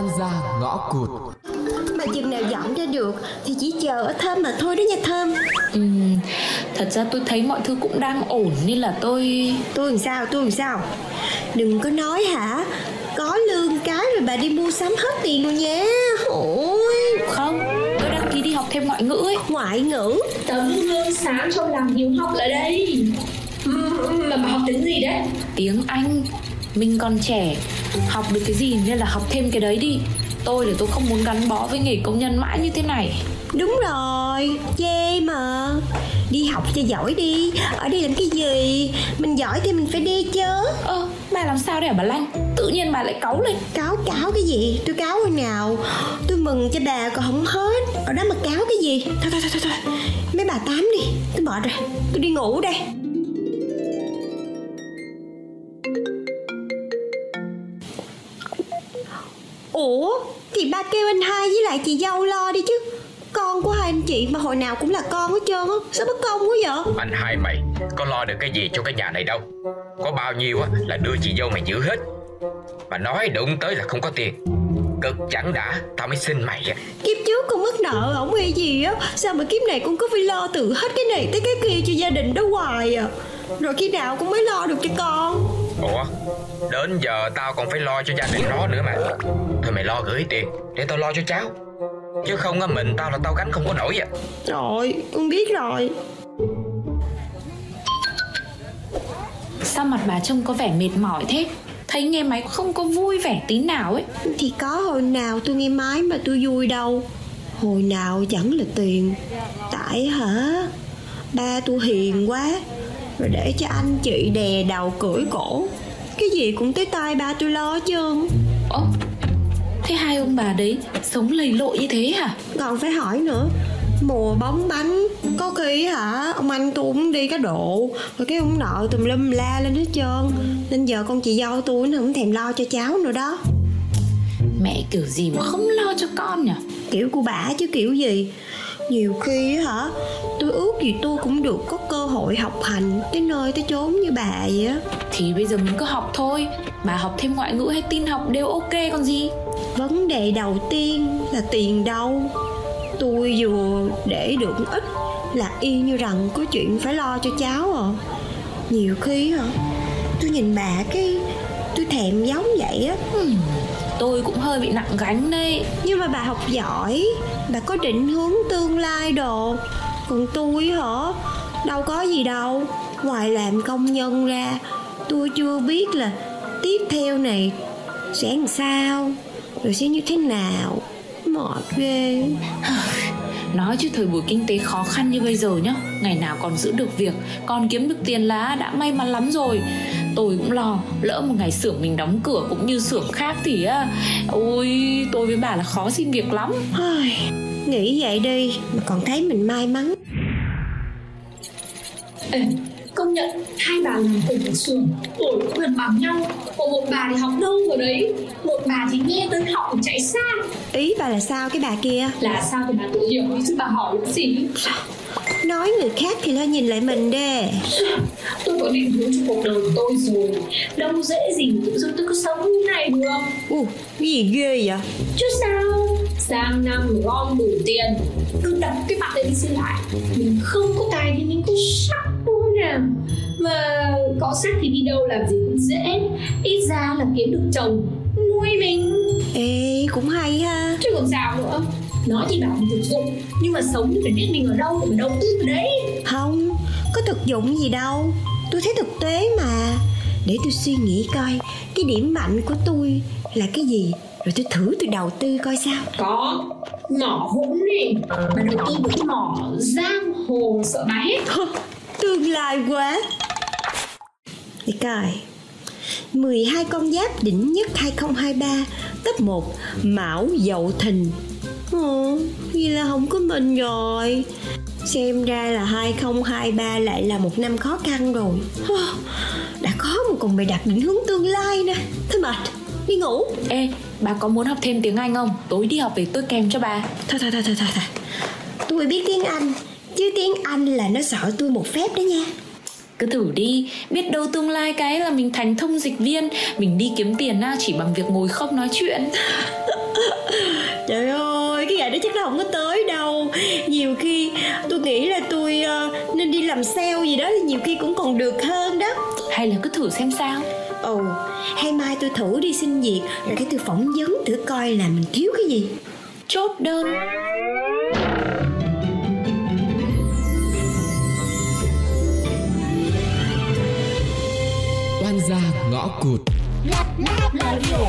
oan gia ngõ cụt. Mà chừng nào dọn ra được Thì chỉ chờ ở Thơm mà thôi đó nha Thơm. Ừ, thật ra tôi thấy mọi thứ cũng đang ổn nên là tôi Tôi làm sao tôi làm sao? Đừng có nói hả? Có lương cái rồi bà đi mua sắm hết tiền rồi nha. Ôi. Không, tôi đăng ký đi học thêm ngoại ngữ ấy. Ngoại ngữ? Tấm gương sáng trong làm hiếu học là đây. Mà bà học tiếng gì đấy? Tiếng Anh, mình còn trẻ, học được cái gì nên là học thêm cái đấy đi. Tôi thì tôi không muốn gắn bó với nghề công nhân mãi như thế này. Đúng rồi Chê mà. Đi học cho giỏi đi. Ở đây làm cái gì? Mình giỏi thì mình phải đi chứ. Ơ, bà làm sao hả bà Lanh? Tự nhiên bà lại cáu lên. Cáo cáo cái gì? Tôi cáo hồi nào? Tôi mừng cho bà còn không hết. Ở đó mà cáo cái gì? Thôi thôi thôi thôi, thôi. Mấy bà tám đi. Tôi mệt rồi. Tôi đi ngủ đây Ủa? Thì ba kêu anh hai với lại chị dâu lo đi chứ. Con của hai anh chị mà hồi nào cũng là con hết trơn á. Sao bất công quá vậy? Anh hai mày có lo được cái gì cho cái nhà này đâu. Có bao nhiêu á là đưa chị dâu mày giữ hết. Mà nói đụng tới là không có tiền. Cực chẳng đã Tao mới xin mày á. Kiếp trước con mất nợ ổng hay gì á. Sao mà kiếp này con cứ phải lo từ hết cái này tới cái kia cho gia đình đó hoài à. Rồi khi nào con mới lo được cho con Ủa? Đến giờ tao còn phải lo cho gia đình nó nữa mà. Thôi mày lo gửi tiền Để tao lo cho cháu. Chứ không á mình tao là tao gánh không có nổi à. Rồi con biết rồi. Sao mặt bà trông có vẻ mệt mỏi thế? Thấy nghe máy không có vui vẻ tí nào ấy. Thì có hồi nào tôi nghe máy mà tôi vui đâu. Hồi nào chẳng là tiền. Tại hả? Ba tôi hiền quá Rồi để cho anh chị đè đầu cưỡi cổ. Cái gì cũng tới tay ba tôi lo trơn Ơ, thế hai ông bà đấy sống lầy lội như thế hả? Còn phải hỏi nữa. Mùa bóng bánh Có khi hả Ông anh tôi cũng đi cá độ Rồi cái ông nợ tùm lum la lên hết trơn. Nên giờ con chị dâu tôi nó không thèm lo cho cháu nữa đó. Mẹ kiểu gì mà không lo cho con nhỉ? Kiểu của bả chứ kiểu gì? Nhiều khi hả Tôi ước gì tôi cũng được có hội học hành Tới nơi tới chốn như bà vậy á. Thì bây giờ mình cứ học thôi. Bà học thêm ngoại ngữ hay tin học đều ok còn gì? Vấn đề đầu tiên là tiền đâu. Tôi vừa để được ít Là y như rằng có chuyện phải lo cho cháu à. Nhiều khi hả Tôi nhìn bà cái Tôi thèm giống vậy á. Tôi cũng hơi bị nặng gánh đây Nhưng mà bà học giỏi Bà có định hướng tương lai đồ. Còn tôi hả Đâu có gì đâu. Ngoài làm công nhân ra Tôi chưa biết là Tiếp theo này Sẽ làm sao Rồi sẽ như thế nào. Mệt ghê. Nói chứ thời buổi kinh tế khó khăn như bây giờ nhá Ngày nào còn giữ được việc Còn kiếm được tiền là đã may mắn lắm rồi. Tôi cũng lo Lỡ một ngày xưởng mình đóng cửa cũng như xưởng khác thì á Ôi tôi với bà là khó xin việc lắm. Nghĩ vậy đi Mà còn thấy mình may mắn Ê, công nhận hai bà làm cùng một xưởng tuổi cũng gần bằng nhau. Còn một bà thì học đâu rồi đấy? Một bà thì nghe tới học chạy xa. Ý bà là sao cái bà kia? Là sao thì bà tự hiểu đi chứ bà hỏi làm gì? Nói người khác thì lo nhìn lại mình đi tôi có định hướng cho cuộc đời của tôi rồi. Đâu dễ gì tự dưng tôi cứ sống như này được. Ủa, cái gì ghê vậy? Chứ sao sang năm gom đủ tiền. Cứ đập cái mặt lên đi xin lại. Mình không có tài thì mình có sắc đúng nào mà có sắc thì đi đâu làm gì cũng dễ. Ít ra là kiếm được chồng nuôi mình. Ê, cũng hay ha. Chứ còn sao nữa? Nói thì bảo mình thực dụng nhưng mà sống thì phải biết mình ở đâu mà đầu tư đấy. Không, có thực dụng gì đâu. Tôi thấy thực tế mà. Để tôi suy nghĩ coi Cái điểm mạnh của tôi là cái gì Rồi tôi thử tôi đầu tư coi sao. Có mỏ vũng đi mà đầu tư cái mỏ giang hồ sợ bà hết Tương lai quá. Để coi 12 con giáp đỉnh nhất 2023 Cấp 1 Mão Dậu Thìn. Ồ, vậy là không có mình rồi. Xem ra là 2023 lại là một năm khó khăn rồi. Đã có mà còn bày đặt định hướng tương lai nè. Thôi mệt, đi ngủ. Ê bà có muốn học thêm tiếng Anh không? Tối đi học về tôi kèm cho bà. Thôi thôi thôi thôi thôi, thôi. Tôi biết tiếng Anh Chứ tiếng Anh là nó sợ tôi một phép đó nha. Cứ thử đi. Biết đâu tương lai cái là mình thành thông dịch viên. Mình đi kiếm tiền á, chỉ bằng việc ngồi không nói chuyện. Trời ơi, cái ngày đó chắc nó không có tới đâu. Nhiều khi tôi nghĩ là tôi uh, nên đi làm sale gì đó thì nhiều khi cũng còn được hơn đó. Hay là cứ thử xem sao Ồ, hay mai tôi thử đi xin việc Rồi cái tôi phỏng vấn thử coi là mình thiếu cái gì. Chốt đơn. Oan gia ngõ cụt. Radio